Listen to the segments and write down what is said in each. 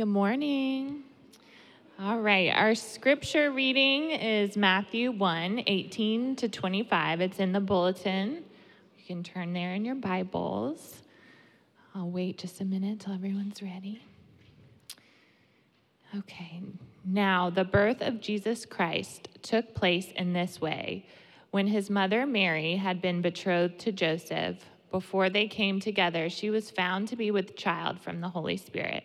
Good morning. All right, our scripture reading is Matthew 1 18 to 25. It's in the bulletin. You can turn there in your Bibles. I'll wait just a minute till everyone's ready. Okay, now the birth of Jesus Christ took place in this way. When his mother Mary had been betrothed to Joseph, before they came together, she was found to be with child from the Holy Spirit.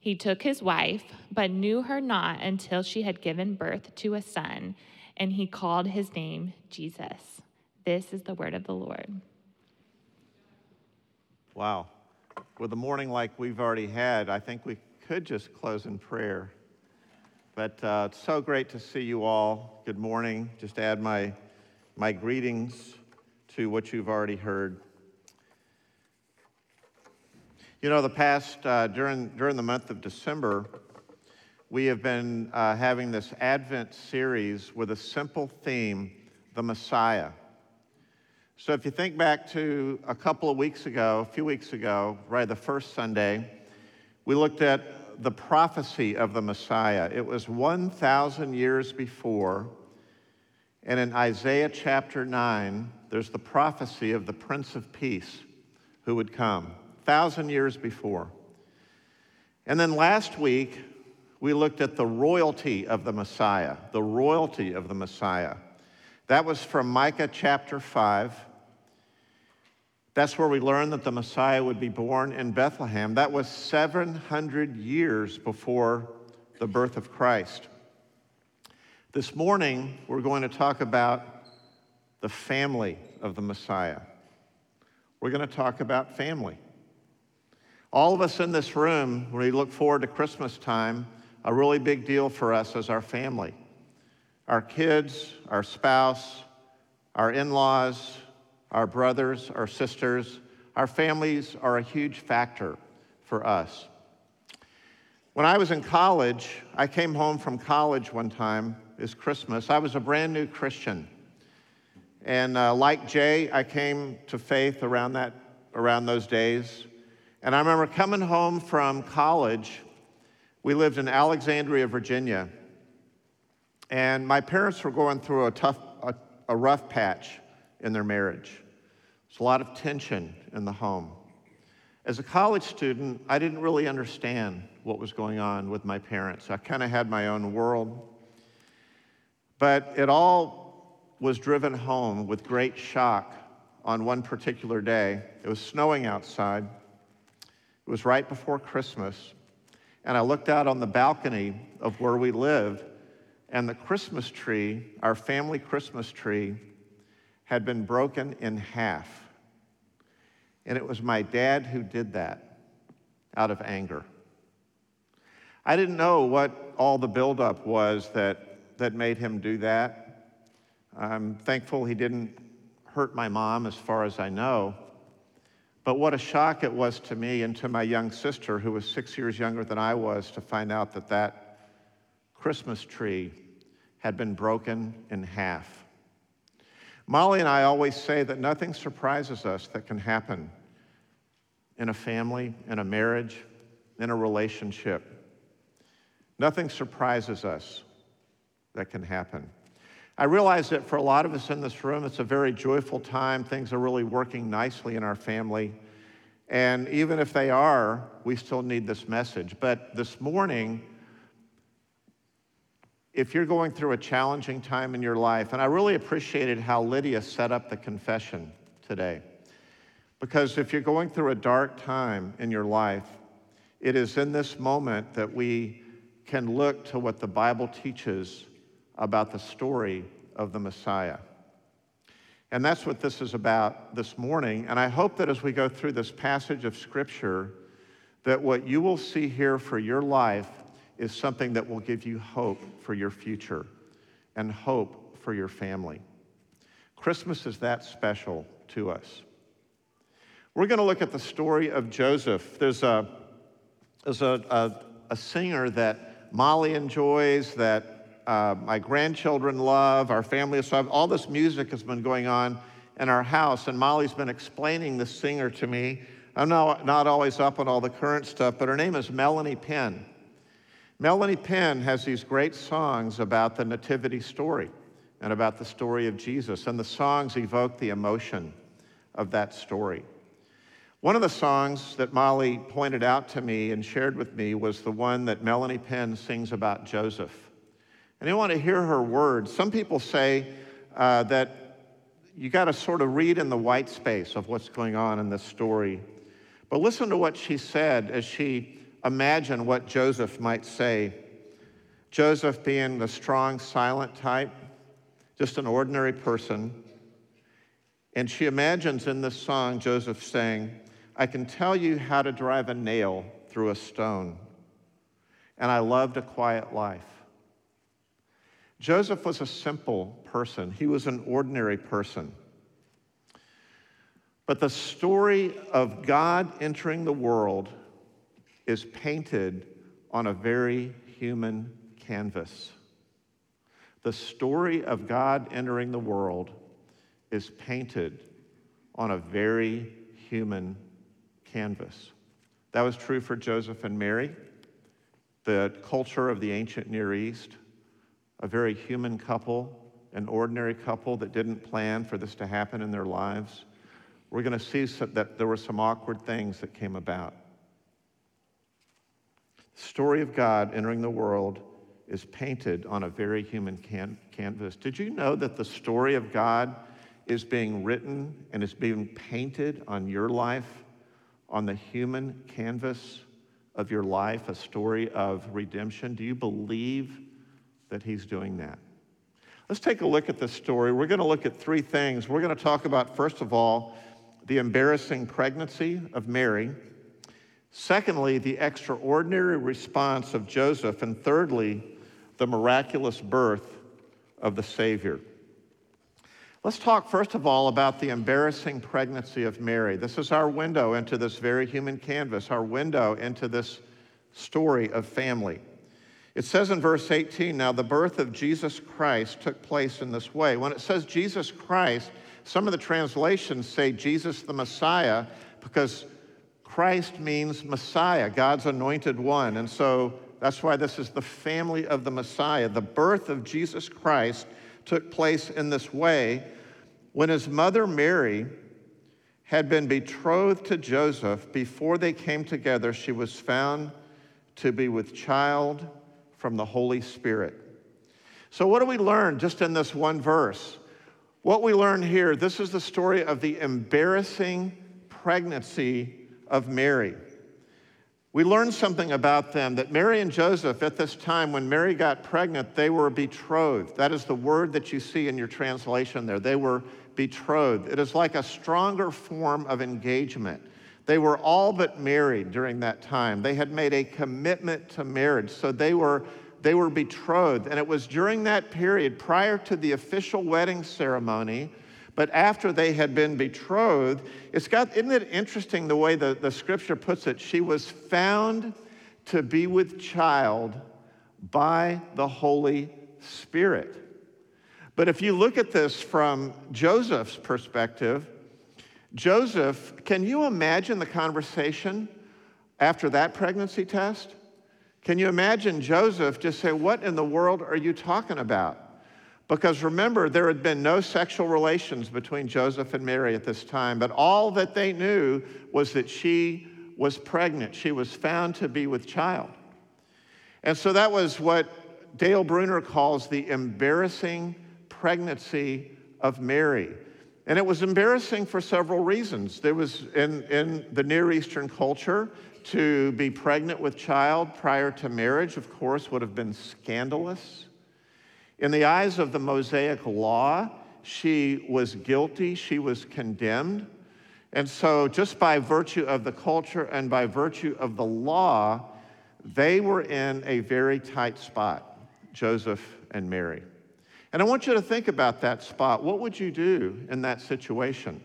He took his wife, but knew her not until she had given birth to a son, and he called his name Jesus. This is the word of the Lord. Wow. With a morning like we've already had, I think we could just close in prayer. But uh, it's so great to see you all. Good morning. Just add my, my greetings to what you've already heard. You know, the past, uh, during, during the month of December, we have been uh, having this Advent series with a simple theme the Messiah. So if you think back to a couple of weeks ago, a few weeks ago, right, the first Sunday, we looked at the prophecy of the Messiah. It was 1,000 years before, and in Isaiah chapter 9, there's the prophecy of the Prince of Peace who would come thousand years before. And then last week, we looked at the royalty of the Messiah, the royalty of the Messiah. That was from Micah chapter 5. That's where we learned that the Messiah would be born in Bethlehem. That was 700 years before the birth of Christ. This morning, we're going to talk about the family of the Messiah. We're going to talk about family. All of us in this room, when we look forward to Christmas time, a really big deal for us is our family. Our kids, our spouse, our in laws, our brothers, our sisters, our families are a huge factor for us. When I was in college, I came home from college one time, it's Christmas. I was a brand new Christian. And uh, like Jay, I came to faith around, that, around those days. And I remember coming home from college. We lived in Alexandria, Virginia. And my parents were going through a tough, a, a rough patch in their marriage. There's a lot of tension in the home. As a college student, I didn't really understand what was going on with my parents. I kind of had my own world. But it all was driven home with great shock on one particular day. It was snowing outside. It was right before Christmas. And I looked out on the balcony of where we lived, and the Christmas tree, our family Christmas tree, had been broken in half. And it was my dad who did that out of anger. I didn't know what all the buildup was that, that made him do that. I'm thankful he didn't hurt my mom, as far as I know. But what a shock it was to me and to my young sister, who was six years younger than I was, to find out that that Christmas tree had been broken in half. Molly and I always say that nothing surprises us that can happen in a family, in a marriage, in a relationship. Nothing surprises us that can happen. I realize that for a lot of us in this room, it's a very joyful time. Things are really working nicely in our family. And even if they are, we still need this message. But this morning, if you're going through a challenging time in your life, and I really appreciated how Lydia set up the confession today. Because if you're going through a dark time in your life, it is in this moment that we can look to what the Bible teaches about the story of the Messiah. And that's what this is about this morning. And I hope that as we go through this passage of Scripture, that what you will see here for your life is something that will give you hope for your future and hope for your family. Christmas is that special to us. We're going to look at the story of Joseph. There's a, there's a, a, a singer that Molly enjoys, that uh, my grandchildren love, our family has loved. All this music has been going on in our house, and Molly's been explaining this singer to me. I'm not, not always up on all the current stuff, but her name is Melanie Penn. Melanie Penn has these great songs about the nativity story and about the story of Jesus, and the songs evoke the emotion of that story. One of the songs that Molly pointed out to me and shared with me was the one that Melanie Penn sings about Joseph. And I want to hear her words. Some people say uh, that you got to sort of read in the white space of what's going on in this story. But listen to what she said as she imagined what Joseph might say. Joseph being the strong, silent type, just an ordinary person. And she imagines in this song Joseph saying, I can tell you how to drive a nail through a stone. And I loved a quiet life. Joseph was a simple person, he was an ordinary person. But the story of God entering the world is painted on a very human canvas. The story of God entering the world is painted on a very human canvas. That was true for Joseph and Mary, the culture of the ancient Near East, a very human couple, an ordinary couple that didn't plan for this to happen in their lives. We're going to see that there were some awkward things that came about. The story of God entering the world is painted on a very human can- canvas. Did you know that the story of God is being written and is being painted on your life on the human canvas of your life a story of redemption? Do you believe that He's doing that? Let's take a look at this story. We're going to look at three things. We're going to talk about, first of all, the embarrassing pregnancy of Mary. Secondly, the extraordinary response of Joseph. And thirdly, the miraculous birth of the Savior. Let's talk first of all about the embarrassing pregnancy of Mary. This is our window into this very human canvas, our window into this story of family. It says in verse 18, now the birth of Jesus Christ took place in this way. When it says Jesus Christ, some of the translations say Jesus the Messiah because Christ means Messiah, God's anointed one. And so that's why this is the family of the Messiah. The birth of Jesus Christ took place in this way. When his mother Mary had been betrothed to Joseph, before they came together, she was found to be with child from the Holy Spirit. So, what do we learn just in this one verse? What we learn here, this is the story of the embarrassing pregnancy of Mary. We learn something about them that Mary and Joseph, at this time when Mary got pregnant, they were betrothed. That is the word that you see in your translation there. They were betrothed. It is like a stronger form of engagement. They were all but married during that time. They had made a commitment to marriage. So they were, they were betrothed. And it was during that period, prior to the official wedding ceremony, but after they had been betrothed, it's got, isn't it interesting the way the, the scripture puts it? She was found to be with child by the Holy Spirit. But if you look at this from Joseph's perspective, Joseph, can you imagine the conversation after that pregnancy test? Can you imagine Joseph just say, What in the world are you talking about? Because remember, there had been no sexual relations between Joseph and Mary at this time, but all that they knew was that she was pregnant. She was found to be with child. And so that was what Dale Bruner calls the embarrassing pregnancy of Mary. And it was embarrassing for several reasons. There was in, in the Near Eastern culture, to be pregnant with child prior to marriage, of course, would have been scandalous. In the eyes of the Mosaic law, she was guilty, she was condemned. And so, just by virtue of the culture and by virtue of the law, they were in a very tight spot, Joseph and Mary. And I want you to think about that spot. What would you do in that situation?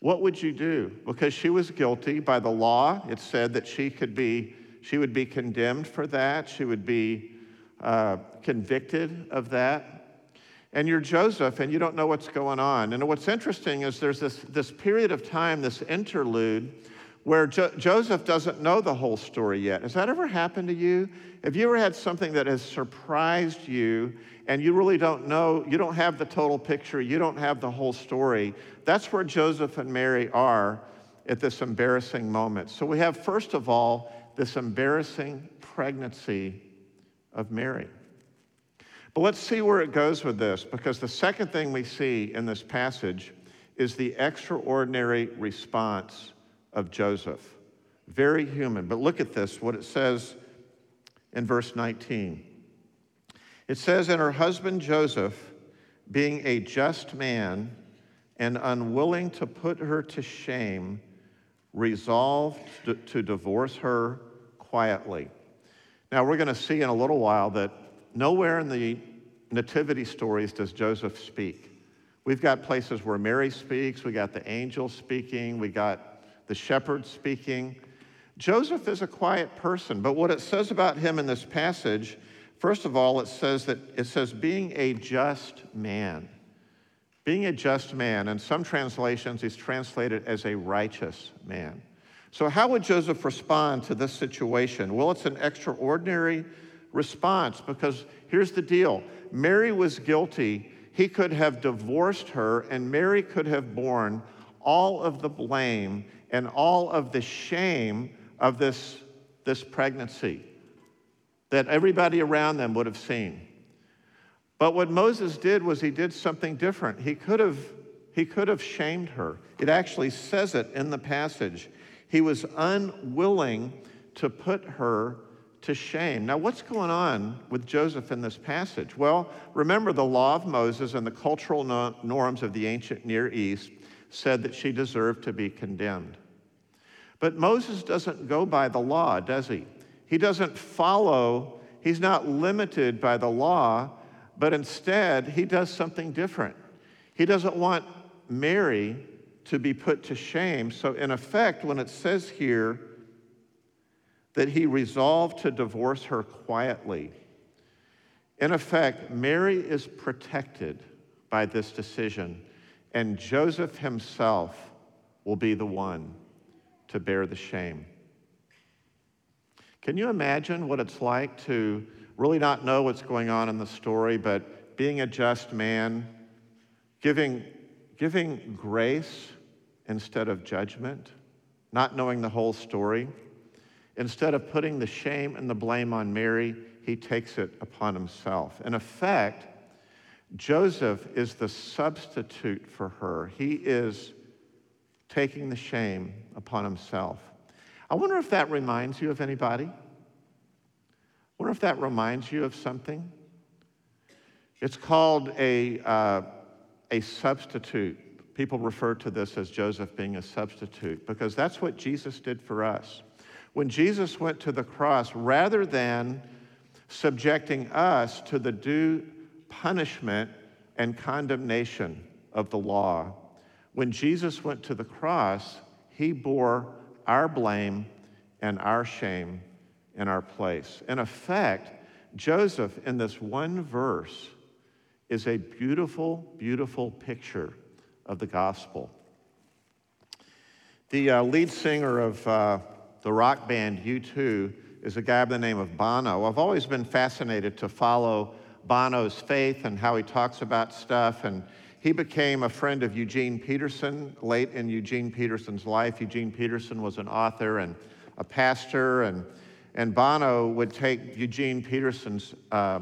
What would you do? Because she was guilty by the law. It said that she could be, she would be condemned for that. She would be uh, convicted of that. And you're Joseph and you don't know what's going on. And what's interesting is there's this, this period of time, this interlude, where jo- Joseph doesn't know the whole story yet. Has that ever happened to you? Have you ever had something that has surprised you and you really don't know, you don't have the total picture, you don't have the whole story? That's where Joseph and Mary are at this embarrassing moment. So we have, first of all, this embarrassing pregnancy of Mary. But let's see where it goes with this, because the second thing we see in this passage is the extraordinary response of Joseph. Very human. But look at this, what it says in verse 19. It says, And her husband Joseph, being a just man and unwilling to put her to shame, resolved to divorce her quietly. Now, we're going to see in a little while that nowhere in the nativity stories does Joseph speak. We've got places where Mary speaks, we got the angel speaking, we got the shepherd speaking. Joseph is a quiet person, but what it says about him in this passage, first of all, it says that it says being a just man. Being a just man, in some translations, he's translated as a righteous man. So, how would Joseph respond to this situation? Well, it's an extraordinary response because here's the deal Mary was guilty. He could have divorced her, and Mary could have borne all of the blame and all of the shame of this, this pregnancy that everybody around them would have seen. But what Moses did was he did something different. He could have, he could have shamed her. It actually says it in the passage. He was unwilling to put her to shame. Now, what's going on with Joseph in this passage? Well, remember the law of Moses and the cultural norms of the ancient Near East said that she deserved to be condemned. But Moses doesn't go by the law, does he? He doesn't follow, he's not limited by the law, but instead he does something different. He doesn't want Mary to be put to shame. So, in effect, when it says here that he resolved to divorce her quietly, in effect, Mary is protected by this decision, and Joseph himself will be the one to bear the shame. Can you imagine what it's like to really not know what's going on in the story, but being a just man, giving, giving grace instead of judgment, not knowing the whole story? Instead of putting the shame and the blame on Mary, he takes it upon himself. In effect, Joseph is the substitute for her. He is taking the shame upon himself. I wonder if that reminds you of anybody. I wonder if that reminds you of something. It's called a, uh, a substitute. People refer to this as Joseph being a substitute because that's what Jesus did for us. When Jesus went to the cross, rather than subjecting us to the due punishment and condemnation of the law, when Jesus went to the cross, he bore our blame and our shame in our place. In effect, Joseph, in this one verse, is a beautiful, beautiful picture of the gospel. The uh, lead singer of uh, the rock band U2 is a guy by the name of Bono. I've always been fascinated to follow Bono's faith and how he talks about stuff. And he became a friend of Eugene Peterson late in Eugene Peterson's life. Eugene Peterson was an author and a pastor, and, And Bono would take Eugene Peterson's, uh,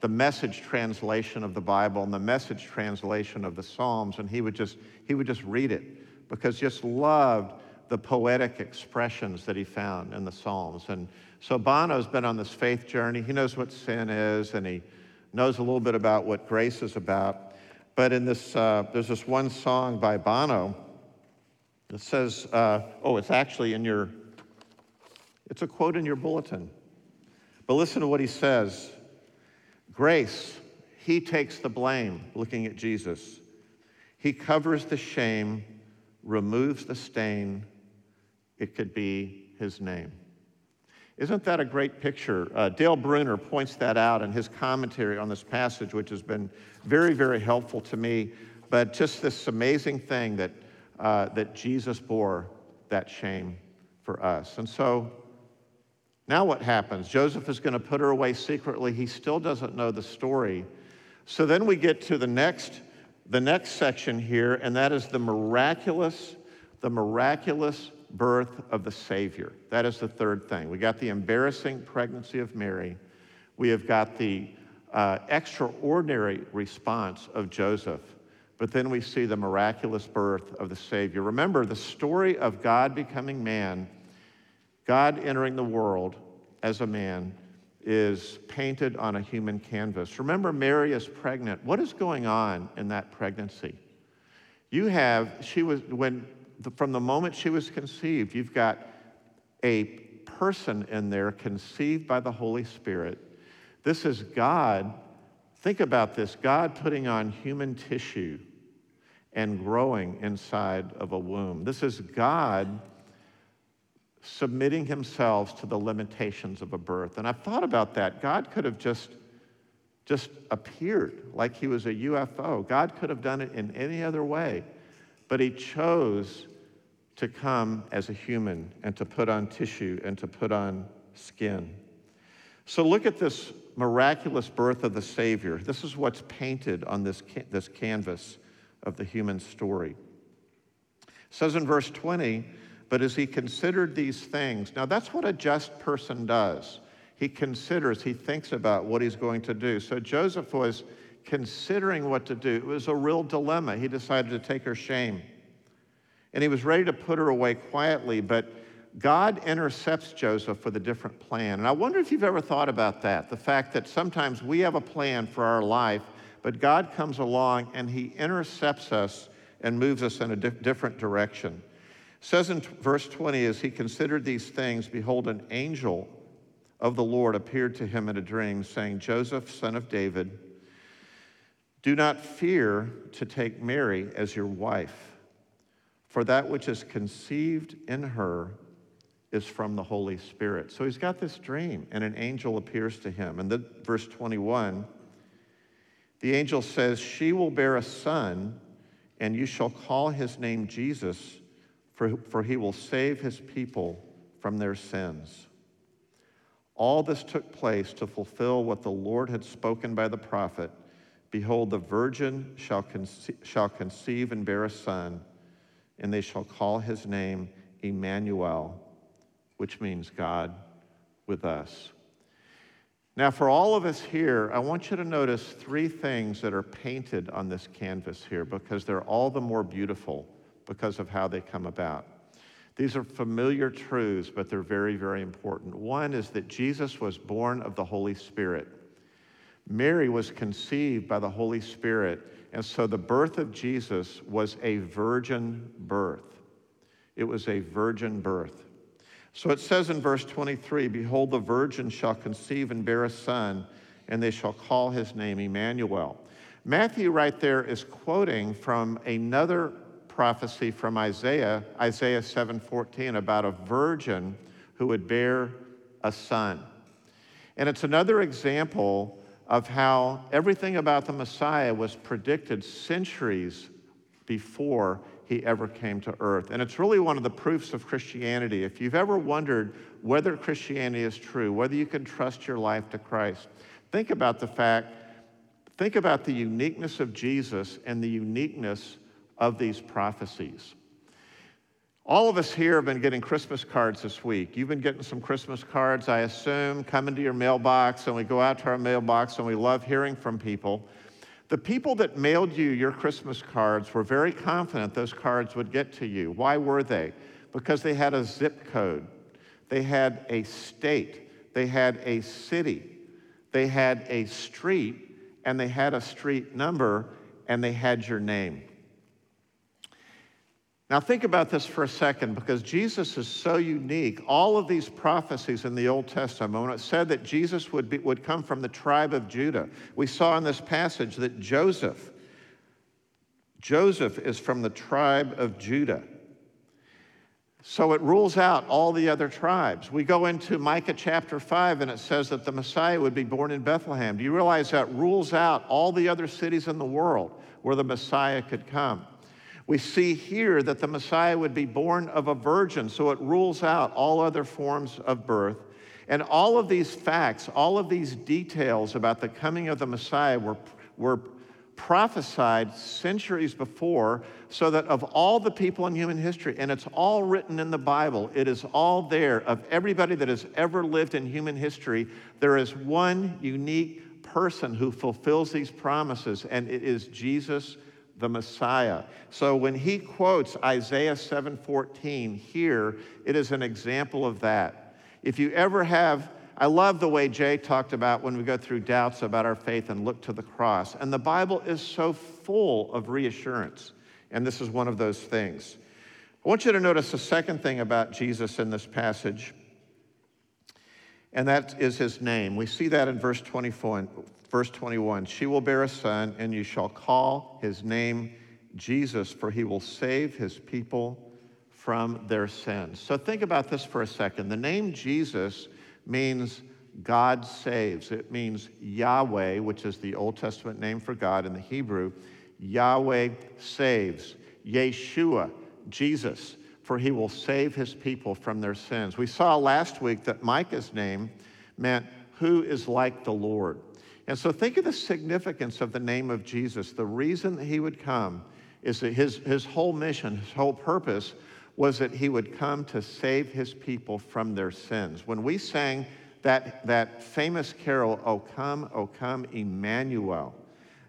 the message translation of the Bible and the message translation of the Psalms, and he would just, he would just read it because just loved the poetic expressions that he found in the Psalms. And so Bono's been on this faith journey. He knows what sin is, and he knows a little bit about what grace is about. But in this, uh, there's this one song by Bono that says, uh, oh, it's actually in your, it's a quote in your bulletin. But listen to what he says Grace, he takes the blame, looking at Jesus. He covers the shame, removes the stain. It could be his name. Isn't that a great picture? Uh, Dale Bruner points that out in his commentary on this passage, which has been very, very helpful to me. But just this amazing thing that, uh, that Jesus bore that shame for us. And so now what happens? Joseph is going to put her away secretly. He still doesn't know the story. So then we get to the next, the next section here, and that is the miraculous, the miraculous birth of the Savior. That is the third thing. We got the embarrassing pregnancy of Mary. We have got the uh, extraordinary response of Joseph. But then we see the miraculous birth of the Savior. Remember, the story of God becoming man, God entering the world as a man, is painted on a human canvas. Remember, Mary is pregnant. What is going on in that pregnancy? You have, she was, when the, from the moment she was conceived, you've got a person in there conceived by the Holy Spirit. This is God, think about this God putting on human tissue and growing inside of a womb. This is God submitting himself to the limitations of a birth. And I've thought about that. God could have just just appeared like he was a UFO. God could have done it in any other way. But he chose to come as a human and to put on tissue and to put on skin. So look at this miraculous birth of the Savior. This is what's painted on this, this canvas of the human story. It says in verse 20, but as he considered these things, now that's what a just person does. He considers, he thinks about what he's going to do. So Joseph was considering what to do. It was a real dilemma. He decided to take her shame. And he was ready to put her away quietly, but God intercepts Joseph with a different plan. And I wonder if you've ever thought about that the fact that sometimes we have a plan for our life, but God comes along and he intercepts us and moves us in a di- different direction. It says in t- verse 20, as he considered these things, behold, an angel of the Lord appeared to him in a dream, saying, Joseph, son of David, do not fear to take Mary as your wife, for that which is conceived in her is from the Holy Spirit. So he's got this dream, and an angel appears to him. And then, verse 21, the angel says, She will bear a son, and you shall call his name Jesus, for, for he will save his people from their sins. All this took place to fulfill what the Lord had spoken by the prophet Behold, the virgin shall, conce- shall conceive and bear a son, and they shall call his name Emmanuel, which means God with us. Now, for all of us here, I want you to notice three things that are painted on this canvas here because they're all the more beautiful because of how they come about. These are familiar truths, but they're very, very important. One is that Jesus was born of the Holy Spirit. Mary was conceived by the Holy Spirit, and so the birth of Jesus was a virgin birth. It was a virgin birth. So it says in verse 23 Behold, the virgin shall conceive and bear a son, and they shall call his name Emmanuel. Matthew, right there, is quoting from another prophecy from Isaiah, Isaiah 7:14, about a virgin who would bear a son. And it's another example of how everything about the Messiah was predicted centuries before he ever came to earth. And it's really one of the proofs of Christianity. If you've ever wondered whether Christianity is true, whether you can trust your life to Christ, think about the fact, think about the uniqueness of Jesus and the uniqueness of these prophecies. All of us here have been getting Christmas cards this week. You've been getting some Christmas cards, I assume, coming to your mailbox, and we go out to our mailbox and we love hearing from people. The people that mailed you your Christmas cards were very confident those cards would get to you. Why were they? Because they had a zip code, they had a state, they had a city, they had a street, and they had a street number, and they had your name. Now, think about this for a second because Jesus is so unique. All of these prophecies in the Old Testament, said that Jesus would, be, would come from the tribe of Judah, we saw in this passage that Joseph, Joseph is from the tribe of Judah. So it rules out all the other tribes. We go into Micah chapter 5 and it says that the Messiah would be born in Bethlehem. Do you realize that rules out all the other cities in the world where the Messiah could come? We see here that the Messiah would be born of a virgin, so it rules out all other forms of birth. And all of these facts, all of these details about the coming of the Messiah were, were prophesied centuries before, so that of all the people in human history, and it's all written in the Bible, it is all there, of everybody that has ever lived in human history, there is one unique person who fulfills these promises, and it is Jesus the Messiah. So when he quotes Isaiah 7:14 here, it is an example of that. If you ever have I love the way Jay talked about when we go through doubts about our faith and look to the cross. And the Bible is so full of reassurance. And this is one of those things. I want you to notice the second thing about Jesus in this passage, and that is his name. We see that in verse 24, Verse 21 She will bear a son, and you shall call his name Jesus, for he will save his people from their sins. So think about this for a second. The name Jesus means God saves, it means Yahweh, which is the Old Testament name for God in the Hebrew. Yahweh saves. Yeshua, Jesus, for he will save his people from their sins. We saw last week that Micah's name meant who is like the Lord. And so think of the significance of the name of Jesus. The reason that he would come is that his, his whole mission, his whole purpose was that he would come to save his people from their sins. When we sang that, that famous carol, O come, O come, Emmanuel,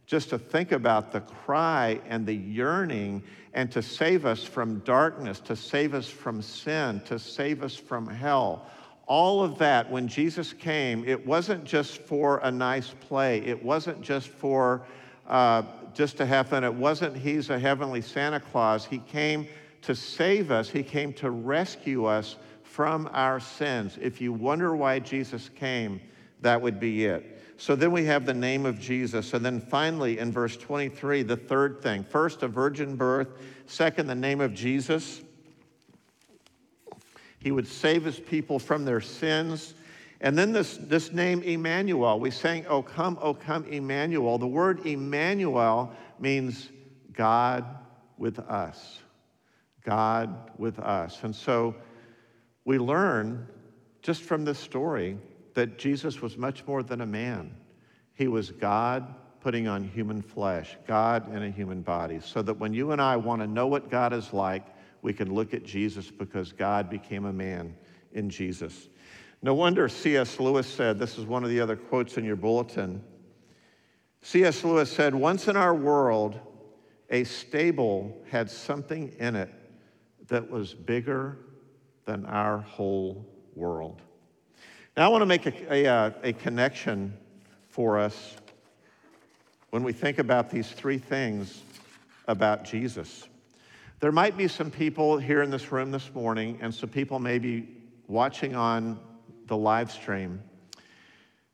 just to think about the cry and the yearning and to save us from darkness, to save us from sin, to save us from hell all of that, when Jesus came, it wasn't just for a nice play. It wasn't just for uh, just to have fun. It wasn't he's a heavenly Santa Claus. He came to save us, he came to rescue us from our sins. If you wonder why Jesus came, that would be it. So then we have the name of Jesus. And then finally, in verse 23, the third thing first, a virgin birth. Second, the name of Jesus. He would save his people from their sins. And then this, this name, Emmanuel, we sang, Oh, come, oh, come, Emmanuel. The word Emmanuel means God with us. God with us. And so we learn just from this story that Jesus was much more than a man. He was God putting on human flesh, God in a human body, so that when you and I want to know what God is like, we can look at Jesus because God became a man in Jesus. No wonder C.S. Lewis said, this is one of the other quotes in your bulletin. C.S. Lewis said, Once in our world, a stable had something in it that was bigger than our whole world. Now, I want to make a, a, uh, a connection for us when we think about these three things about Jesus. There might be some people here in this room this morning, and some people maybe watching on the live stream,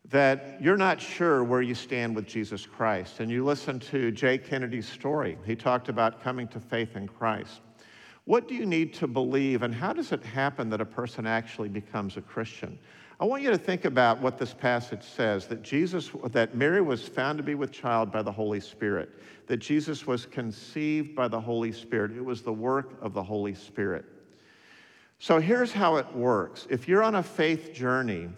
that you're not sure where you stand with Jesus Christ. And you listen to Jay Kennedy's story. He talked about coming to faith in Christ. What do you need to believe, and how does it happen that a person actually becomes a Christian? I want you to think about what this passage says that Jesus, that Mary was found to be with child by the Holy Spirit, that Jesus was conceived by the Holy Spirit. It was the work of the Holy Spirit. So here's how it works if you're on a faith journey,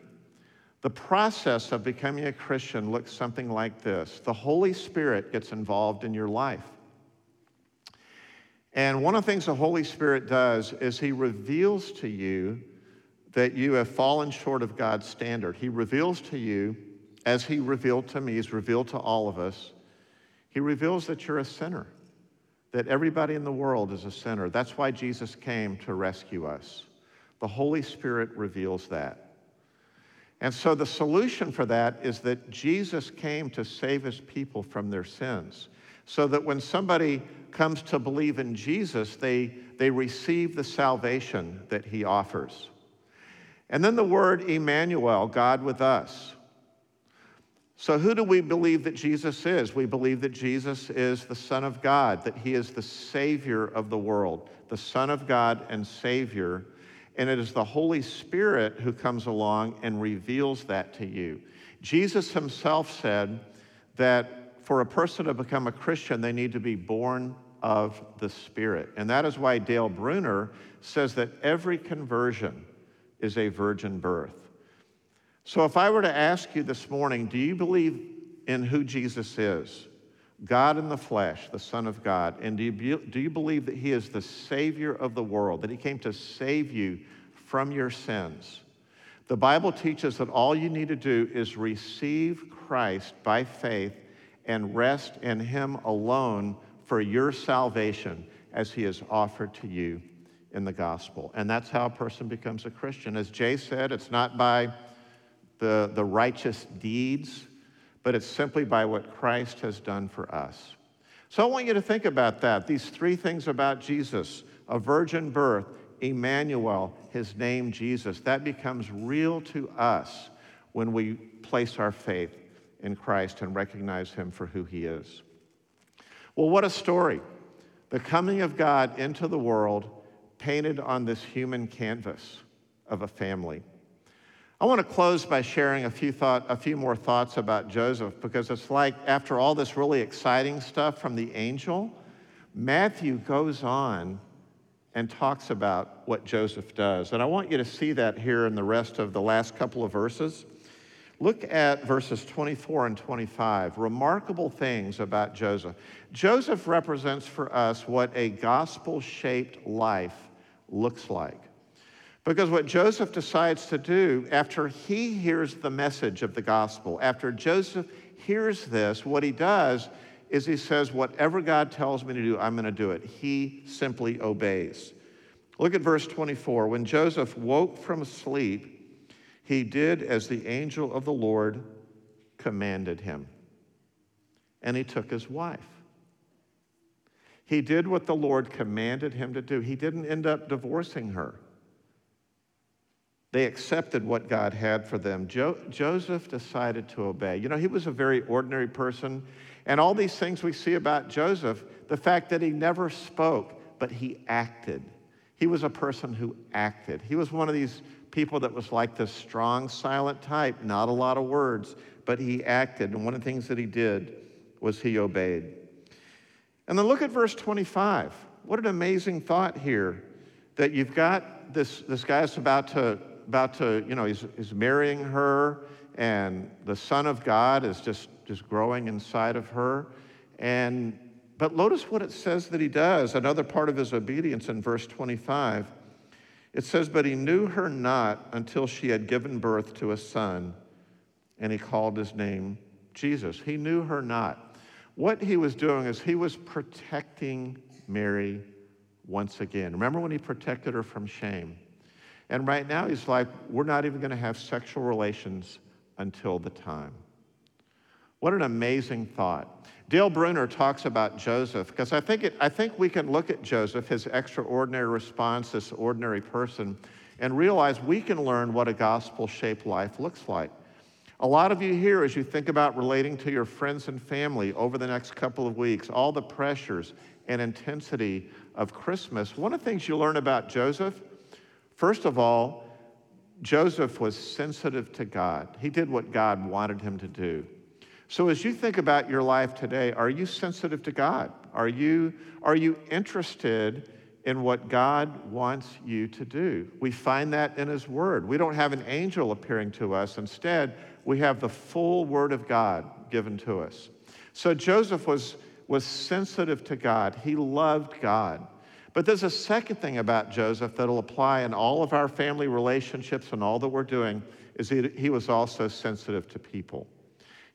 the process of becoming a Christian looks something like this the Holy Spirit gets involved in your life. And one of the things the Holy Spirit does is He reveals to you that you have fallen short of God's standard. He reveals to you, as He revealed to me, He's revealed to all of us, He reveals that you're a sinner, that everybody in the world is a sinner. That's why Jesus came to rescue us. The Holy Spirit reveals that. And so the solution for that is that Jesus came to save his people from their sins. So that when somebody comes to believe in Jesus, they, they receive the salvation that he offers. And then the word Emmanuel, God with us. So, who do we believe that Jesus is? We believe that Jesus is the Son of God, that he is the Savior of the world, the Son of God and Savior. And it is the Holy Spirit who comes along and reveals that to you. Jesus himself said that for a person to become a Christian, they need to be born of the Spirit. And that is why Dale Bruner says that every conversion is a virgin birth. So, if I were to ask you this morning, do you believe in who Jesus is? God in the flesh, the Son of God. And do you, do you believe that He is the Savior of the world, that He came to save you from your sins? The Bible teaches that all you need to do is receive Christ by faith and rest in Him alone for your salvation as He has offered to you in the gospel. And that's how a person becomes a Christian. As Jay said, it's not by the, the righteous deeds, but it's simply by what Christ has done for us. So I want you to think about that. These three things about Jesus a virgin birth, Emmanuel, his name Jesus, that becomes real to us when we place our faith in Christ and recognize him for who he is. Well, what a story. The coming of God into the world painted on this human canvas of a family. I want to close by sharing a few, thought, a few more thoughts about Joseph because it's like after all this really exciting stuff from the angel, Matthew goes on and talks about what Joseph does. And I want you to see that here in the rest of the last couple of verses. Look at verses 24 and 25. Remarkable things about Joseph. Joseph represents for us what a gospel shaped life looks like. Because what Joseph decides to do after he hears the message of the gospel, after Joseph hears this, what he does is he says, Whatever God tells me to do, I'm going to do it. He simply obeys. Look at verse 24. When Joseph woke from sleep, he did as the angel of the Lord commanded him, and he took his wife. He did what the Lord commanded him to do. He didn't end up divorcing her. They accepted what God had for them. Jo- Joseph decided to obey. You know, he was a very ordinary person. And all these things we see about Joseph, the fact that he never spoke, but he acted. He was a person who acted. He was one of these people that was like this strong, silent type, not a lot of words, but he acted. And one of the things that he did was he obeyed. And then look at verse 25. What an amazing thought here that you've got this, this guy's about to, about to, you know, he's, he's marrying her, and the Son of God is just, just growing inside of her. And but notice what it says that he does, another part of his obedience in verse 25. It says, But he knew her not until she had given birth to a son, and he called his name Jesus. He knew her not. What he was doing is he was protecting Mary once again. Remember when he protected her from shame? And right now he's like, we're not even going to have sexual relations until the time. What an amazing thought. Dale Bruner talks about Joseph because I think, I think we can look at Joseph, his extraordinary response, this ordinary person, and realize we can learn what a gospel shaped life looks like. A lot of you here, as you think about relating to your friends and family over the next couple of weeks, all the pressures and intensity of Christmas, one of the things you learn about Joseph, first of all, Joseph was sensitive to God. He did what God wanted him to do. So as you think about your life today, are you sensitive to God? Are you, are you interested in what God wants you to do? We find that in His Word. We don't have an angel appearing to us. Instead, we have the full Word of God given to us. So Joseph was, was sensitive to God, he loved God. But there's a second thing about Joseph that'll apply in all of our family relationships and all that we're doing is he, he was also sensitive to people.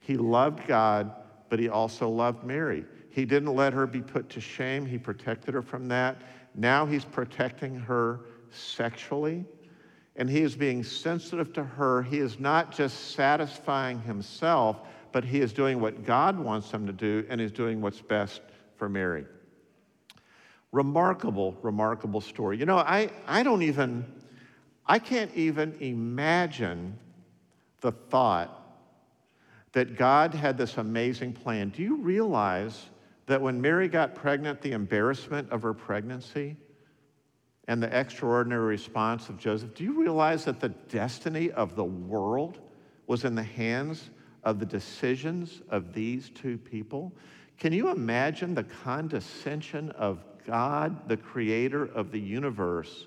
He loved God, but he also loved Mary. He didn't let her be put to shame. He protected her from that. Now he's protecting her sexually, and he is being sensitive to her. He is not just satisfying himself, but he is doing what God wants him to do, and he's doing what's best for Mary. Remarkable, remarkable story. You know, I, I don't even, I can't even imagine the thought that God had this amazing plan. Do you realize that when Mary got pregnant, the embarrassment of her pregnancy and the extraordinary response of Joseph, do you realize that the destiny of the world was in the hands of the decisions of these two people? Can you imagine the condescension of God, the creator of the universe,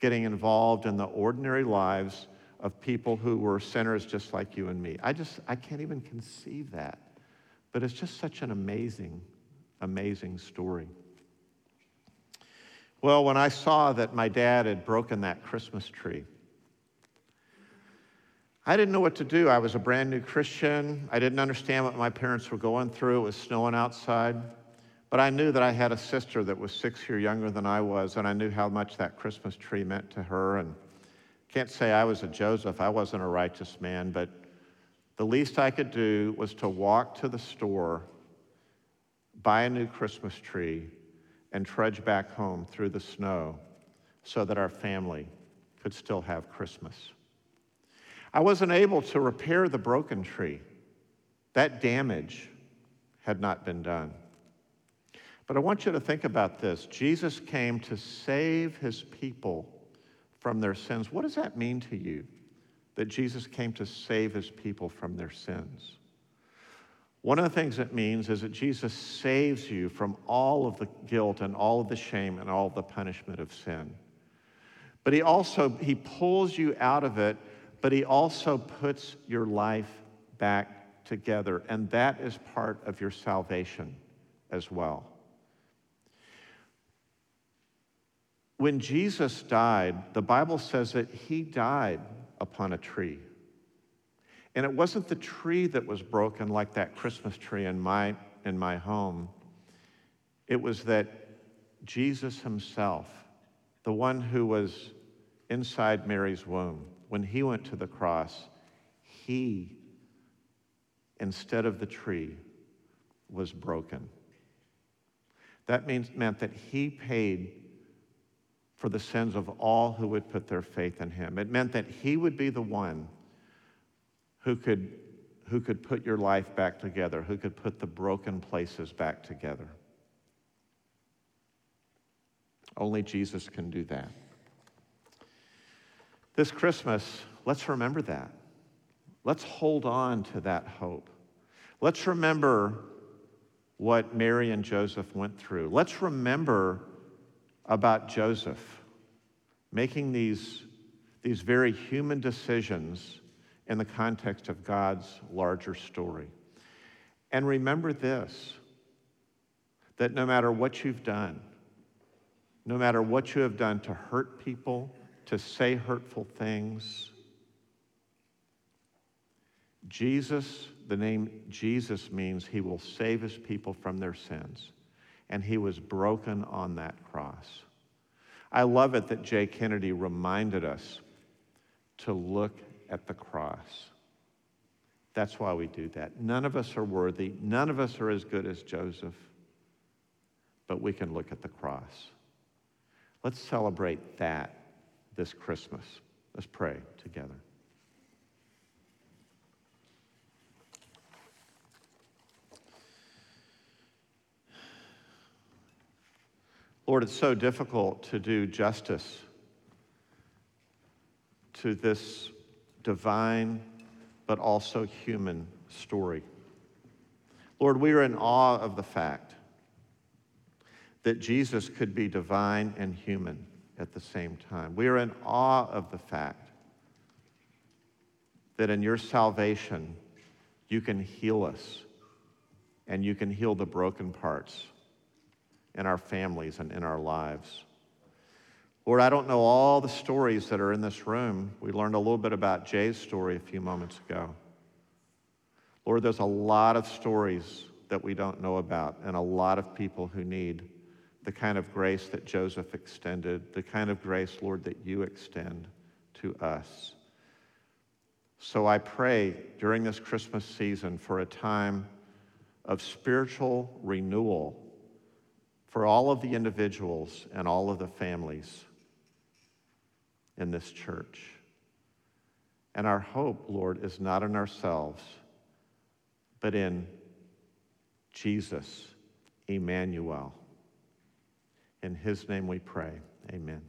getting involved in the ordinary lives of people who were sinners just like you and me? I just, I can't even conceive that. But it's just such an amazing, amazing story. Well, when I saw that my dad had broken that Christmas tree, I didn't know what to do. I was a brand new Christian. I didn't understand what my parents were going through. It was snowing outside. But I knew that I had a sister that was six years younger than I was, and I knew how much that Christmas tree meant to her. And can't say I was a Joseph. I wasn't a righteous man, but the least I could do was to walk to the store, buy a new Christmas tree, and trudge back home through the snow so that our family could still have Christmas. I wasn't able to repair the broken tree. That damage had not been done. But I want you to think about this Jesus came to save his people from their sins. What does that mean to you? That Jesus came to save his people from their sins. One of the things it means is that Jesus saves you from all of the guilt and all of the shame and all of the punishment of sin. But he also he pulls you out of it but He also puts your life back together, and that is part of your salvation as well. When Jesus died, the Bible says that He died upon a tree. And it wasn't the tree that was broken like that Christmas tree in my, in my home. It was that Jesus himself, the one who was inside Mary's womb, when he went to the cross, he, instead of the tree, was broken. That means, meant that he paid for the sins of all who would put their faith in him. It meant that he would be the one who could, who could put your life back together, who could put the broken places back together. Only Jesus can do that. This Christmas, let's remember that. Let's hold on to that hope. Let's remember what Mary and Joseph went through. Let's remember about Joseph making these, these very human decisions in the context of God's larger story. And remember this that no matter what you've done, no matter what you have done to hurt people, to say hurtful things. Jesus, the name Jesus means he will save his people from their sins. And he was broken on that cross. I love it that Jay Kennedy reminded us to look at the cross. That's why we do that. None of us are worthy. None of us are as good as Joseph. But we can look at the cross. Let's celebrate that this Christmas. Let's pray together. Lord, it's so difficult to do justice to this divine but also human story. Lord, we are in awe of the fact that Jesus could be divine and human at the same time. We are in awe of the fact that in your salvation, you can heal us and you can heal the broken parts in our families and in our lives. Lord, I don't know all the stories that are in this room. We learned a little bit about Jay's story a few moments ago. Lord, there's a lot of stories that we don't know about, and a lot of people who need the kind of grace that Joseph extended, the kind of grace, Lord, that you extend to us. So I pray during this Christmas season for a time of spiritual renewal for all of the individuals and all of the families in this church. And our hope, Lord, is not in ourselves, but in Jesus, Emmanuel. In his name we pray. Amen.